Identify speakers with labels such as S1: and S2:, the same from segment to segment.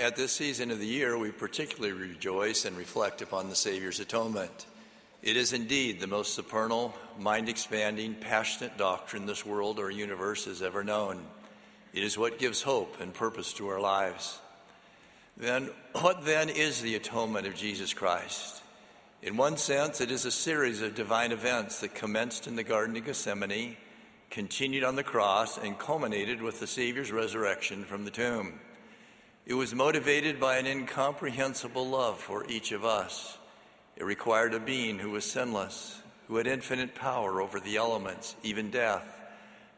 S1: At this season of the year, we particularly rejoice and reflect upon the Savior's atonement. It is indeed the most supernal, mind expanding, passionate doctrine this world or universe has ever known. It is what gives hope and purpose to our lives. Then, what then is the atonement of Jesus Christ? In one sense, it is a series of divine events that commenced in the Garden of Gethsemane, continued on the cross, and culminated with the Savior's resurrection from the tomb. It was motivated by an incomprehensible love for each of us. It required a being who was sinless, who had infinite power over the elements, even death,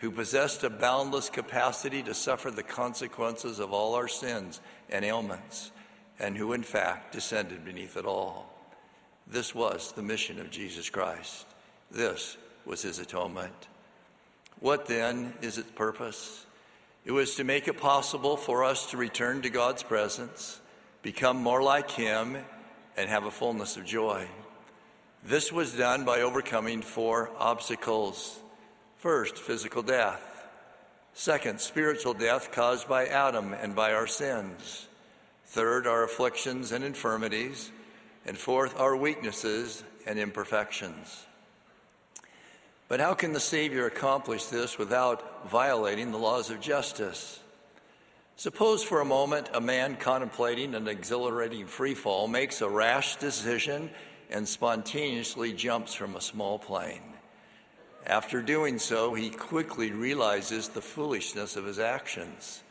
S1: who possessed a boundless capacity to suffer the consequences of all our sins and ailments, and who in fact descended beneath it all. This was the mission of Jesus Christ. This was his atonement. What then is its purpose? It was to make it possible for us to return to God's presence, become more like Him, and have a fullness of joy. This was done by overcoming four obstacles. First, physical death. Second, spiritual death caused by Adam and by our sins. Third, our afflictions and infirmities. And fourth, our weaknesses and imperfections. But how can the Savior accomplish this without violating the laws of justice? Suppose for a moment a man contemplating an exhilarating free fall makes a rash decision and spontaneously jumps from a small plane. After doing so, he quickly realizes the foolishness of his actions.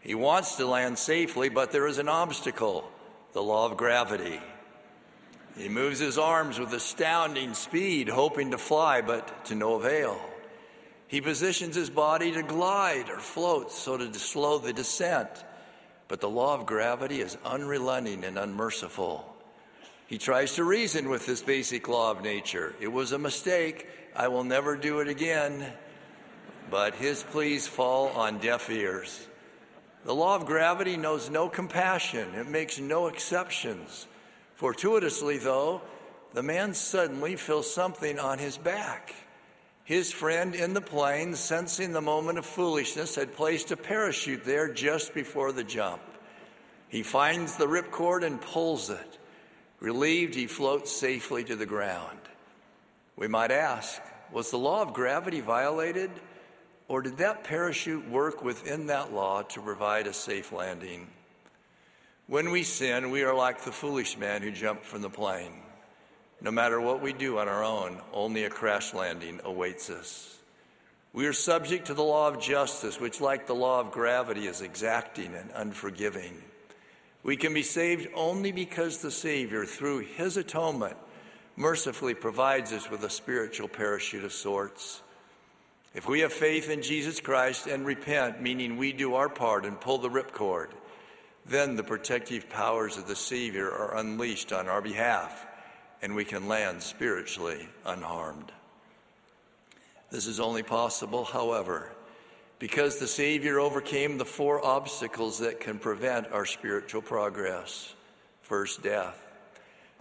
S1: He wants to land safely, but there is an obstacle the law of gravity. He moves his arms with astounding speed, hoping to fly, but to no avail. He positions his body to glide or float so to slow the descent, but the law of gravity is unrelenting and unmerciful. He tries to reason with this basic law of nature. It was a mistake. I will never do it again. But his pleas fall on deaf ears. The law of gravity knows no compassion, it makes no exceptions. Fortuitously, though, the man suddenly feels something on his back. His friend in the plane, sensing the moment of foolishness, had placed a parachute there just before the jump. He finds the ripcord and pulls it. Relieved, he floats safely to the ground. We might ask was the law of gravity violated, or did that parachute work within that law to provide a safe landing? When we sin, we are like the foolish man who jumped from the plane. No matter what we do on our own, only a crash landing awaits us. We are subject to the law of justice, which, like the law of gravity, is exacting and unforgiving. We can be saved only because the Savior, through his atonement, mercifully provides us with a spiritual parachute of sorts. If we have faith in Jesus Christ and repent, meaning we do our part and pull the ripcord, then the protective powers of the Savior are unleashed on our behalf, and we can land spiritually unharmed. This is only possible, however, because the Savior overcame the four obstacles that can prevent our spiritual progress. First, death.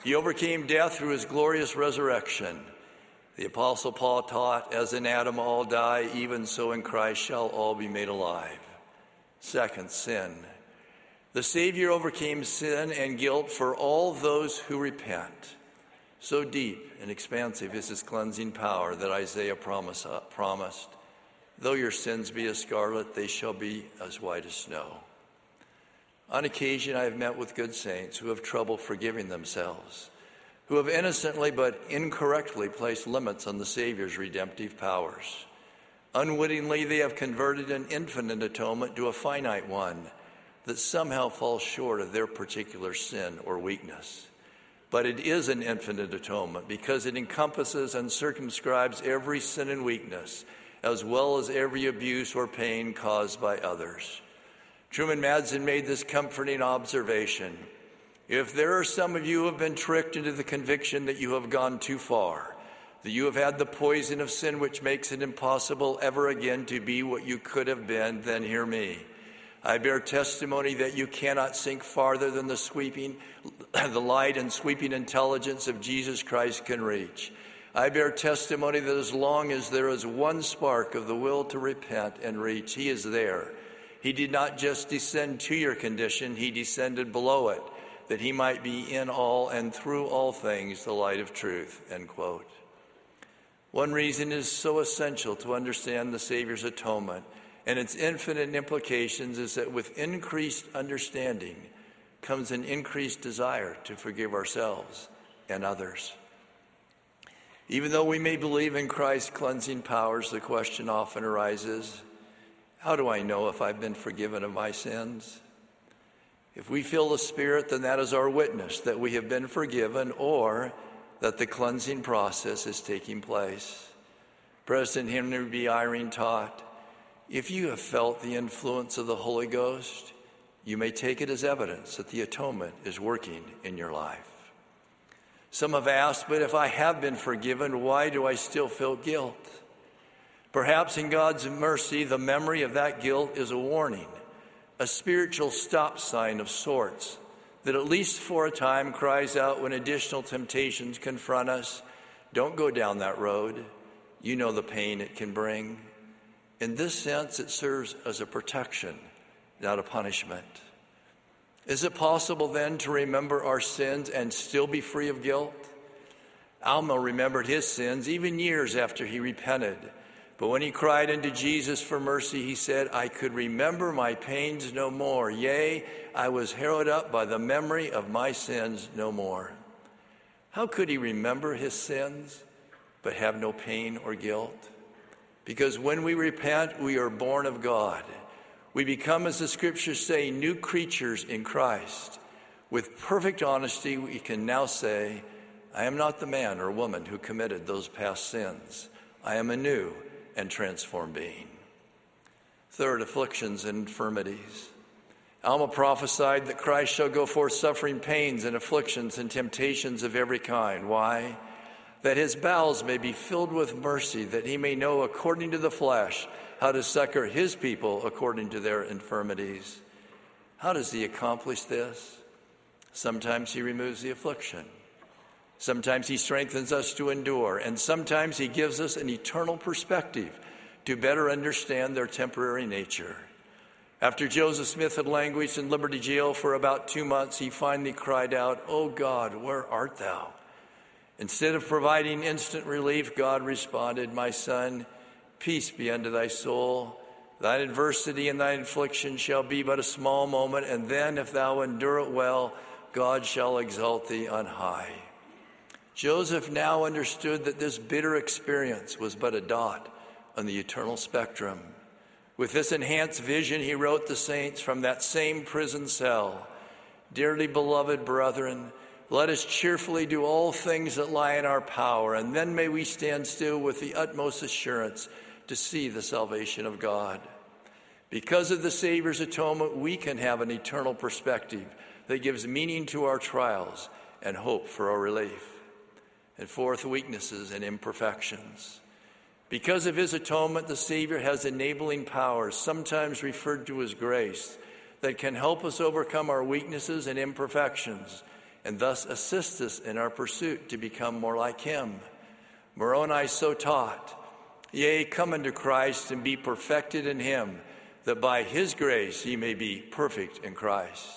S1: He overcame death through his glorious resurrection. The Apostle Paul taught, As in Adam all die, even so in Christ shall all be made alive. Second, sin. The Savior overcame sin and guilt for all those who repent. So deep and expansive is his cleansing power that Isaiah promise, uh, promised Though your sins be as scarlet, they shall be as white as snow. On occasion, I have met with good saints who have trouble forgiving themselves, who have innocently but incorrectly placed limits on the Savior's redemptive powers. Unwittingly, they have converted an infinite atonement to a finite one that somehow falls short of their particular sin or weakness. But it is an infinite atonement because it encompasses and circumscribes every sin and weakness, as well as every abuse or pain caused by others. Truman Madsen made this comforting observation. If there are some of you who have been tricked into the conviction that you have gone too far, that you have had the poison of sin which makes it impossible ever again to be what you could have been, then hear me. I bear testimony that you cannot sink farther than the sweeping, the light and sweeping intelligence of Jesus Christ can reach. I bear testimony that as long as there is one spark of the will to repent and reach, He is there. He did not just descend to your condition, He descended below it, that He might be in all and through all things the light of truth. End quote. One reason is so essential to understand the Savior's atonement and its infinite implications is that with increased understanding comes an increased desire to forgive ourselves and others. Even though we may believe in Christ's cleansing powers, the question often arises how do I know if I've been forgiven of my sins? If we feel the Spirit, then that is our witness that we have been forgiven or that the cleansing process is taking place. President Henry B. Eyring taught if you have felt the influence of the Holy Ghost, you may take it as evidence that the atonement is working in your life. Some have asked, but if I have been forgiven, why do I still feel guilt? Perhaps in God's mercy, the memory of that guilt is a warning, a spiritual stop sign of sorts that at least for a time cries out when additional temptations confront us don't go down that road. You know the pain it can bring. In this sense, it serves as a protection, not a punishment. Is it possible then to remember our sins and still be free of guilt? Alma remembered his sins even years after he repented. But when he cried unto Jesus for mercy, he said, I could remember my pains no more. Yea, I was harrowed up by the memory of my sins no more. How could he remember his sins but have no pain or guilt? Because when we repent, we are born of God. We become, as the scriptures say, new creatures in Christ. With perfect honesty, we can now say, I am not the man or woman who committed those past sins. I am a new and transformed being. Third, afflictions and infirmities. Alma prophesied that Christ shall go forth suffering pains and afflictions and temptations of every kind. Why? That his bowels may be filled with mercy, that he may know according to the flesh how to succor his people according to their infirmities. How does he accomplish this? Sometimes he removes the affliction. Sometimes he strengthens us to endure. And sometimes he gives us an eternal perspective to better understand their temporary nature. After Joseph Smith had languished in Liberty Jail for about two months, he finally cried out, Oh God, where art thou? Instead of providing instant relief, God responded, My son, Peace be unto thy soul. Thine adversity and thine affliction shall be but a small moment, and then, if thou endure it well, God shall exalt thee on high. Joseph now understood that this bitter experience was but a dot on the eternal spectrum. With this enhanced vision, he wrote the saints from that same prison cell Dearly beloved brethren, let us cheerfully do all things that lie in our power, and then may we stand still with the utmost assurance to see the salvation of God. Because of the Savior's atonement, we can have an eternal perspective that gives meaning to our trials and hope for our relief. And fourth, weaknesses and imperfections. Because of his atonement, the Savior has enabling powers, sometimes referred to as grace, that can help us overcome our weaknesses and imperfections and thus assist us in our pursuit to become more like him. Moroni so taught Yea, come unto Christ and be perfected in him, that by his grace ye may be perfect in Christ.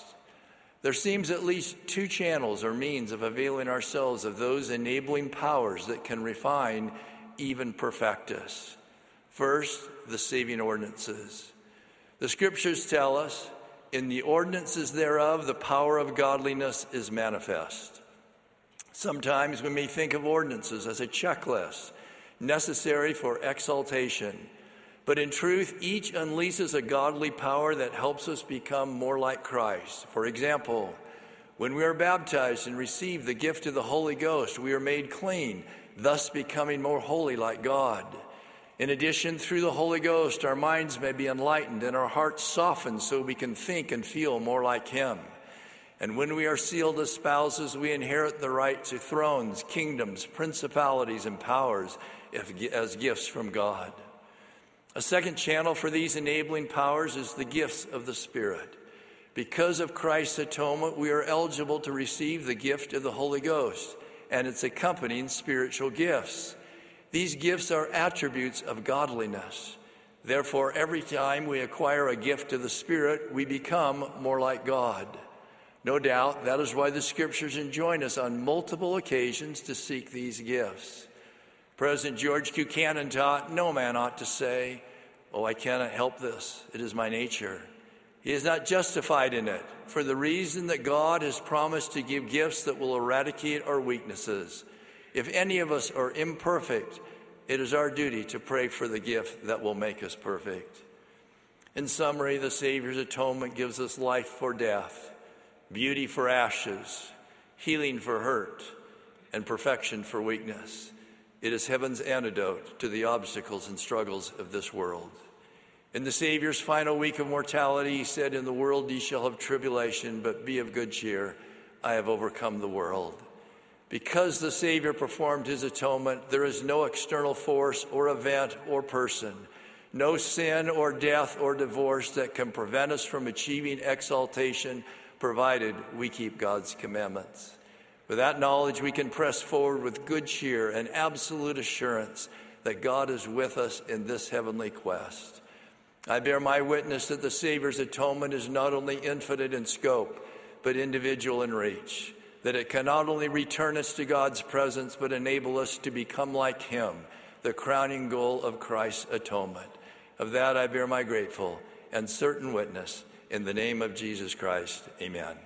S1: There seems at least two channels or means of availing ourselves of those enabling powers that can refine, even perfect us. First, the saving ordinances. The scriptures tell us, in the ordinances thereof, the power of godliness is manifest. Sometimes we may think of ordinances as a checklist necessary for exaltation. But in truth, each unleashes a godly power that helps us become more like Christ. For example, when we are baptized and receive the gift of the Holy Ghost, we are made clean, thus becoming more holy like God. In addition, through the Holy Ghost, our minds may be enlightened and our hearts softened so we can think and feel more like Him. And when we are sealed as spouses, we inherit the right to thrones, kingdoms, principalities, and powers as gifts from God. A second channel for these enabling powers is the gifts of the Spirit. Because of Christ's atonement, we are eligible to receive the gift of the Holy Ghost and its accompanying spiritual gifts. These gifts are attributes of godliness. Therefore, every time we acquire a gift of the Spirit, we become more like God. No doubt that is why the scriptures enjoin us on multiple occasions to seek these gifts. President George Q. Cannon taught no man ought to say, Oh, I cannot help this, it is my nature. He is not justified in it for the reason that God has promised to give gifts that will eradicate our weaknesses. If any of us are imperfect, it is our duty to pray for the gift that will make us perfect. In summary, the Savior's atonement gives us life for death, beauty for ashes, healing for hurt, and perfection for weakness. It is heaven's antidote to the obstacles and struggles of this world. In the Savior's final week of mortality, he said, In the world ye shall have tribulation, but be of good cheer. I have overcome the world. Because the Savior performed his atonement, there is no external force or event or person, no sin or death or divorce that can prevent us from achieving exaltation, provided we keep God's commandments. With that knowledge, we can press forward with good cheer and absolute assurance that God is with us in this heavenly quest. I bear my witness that the Savior's atonement is not only infinite in scope, but individual in reach that it can not only return us to God's presence, but enable us to become like Him, the crowning goal of Christ's atonement. Of that I bear my grateful and certain witness. In the name of Jesus Christ, amen.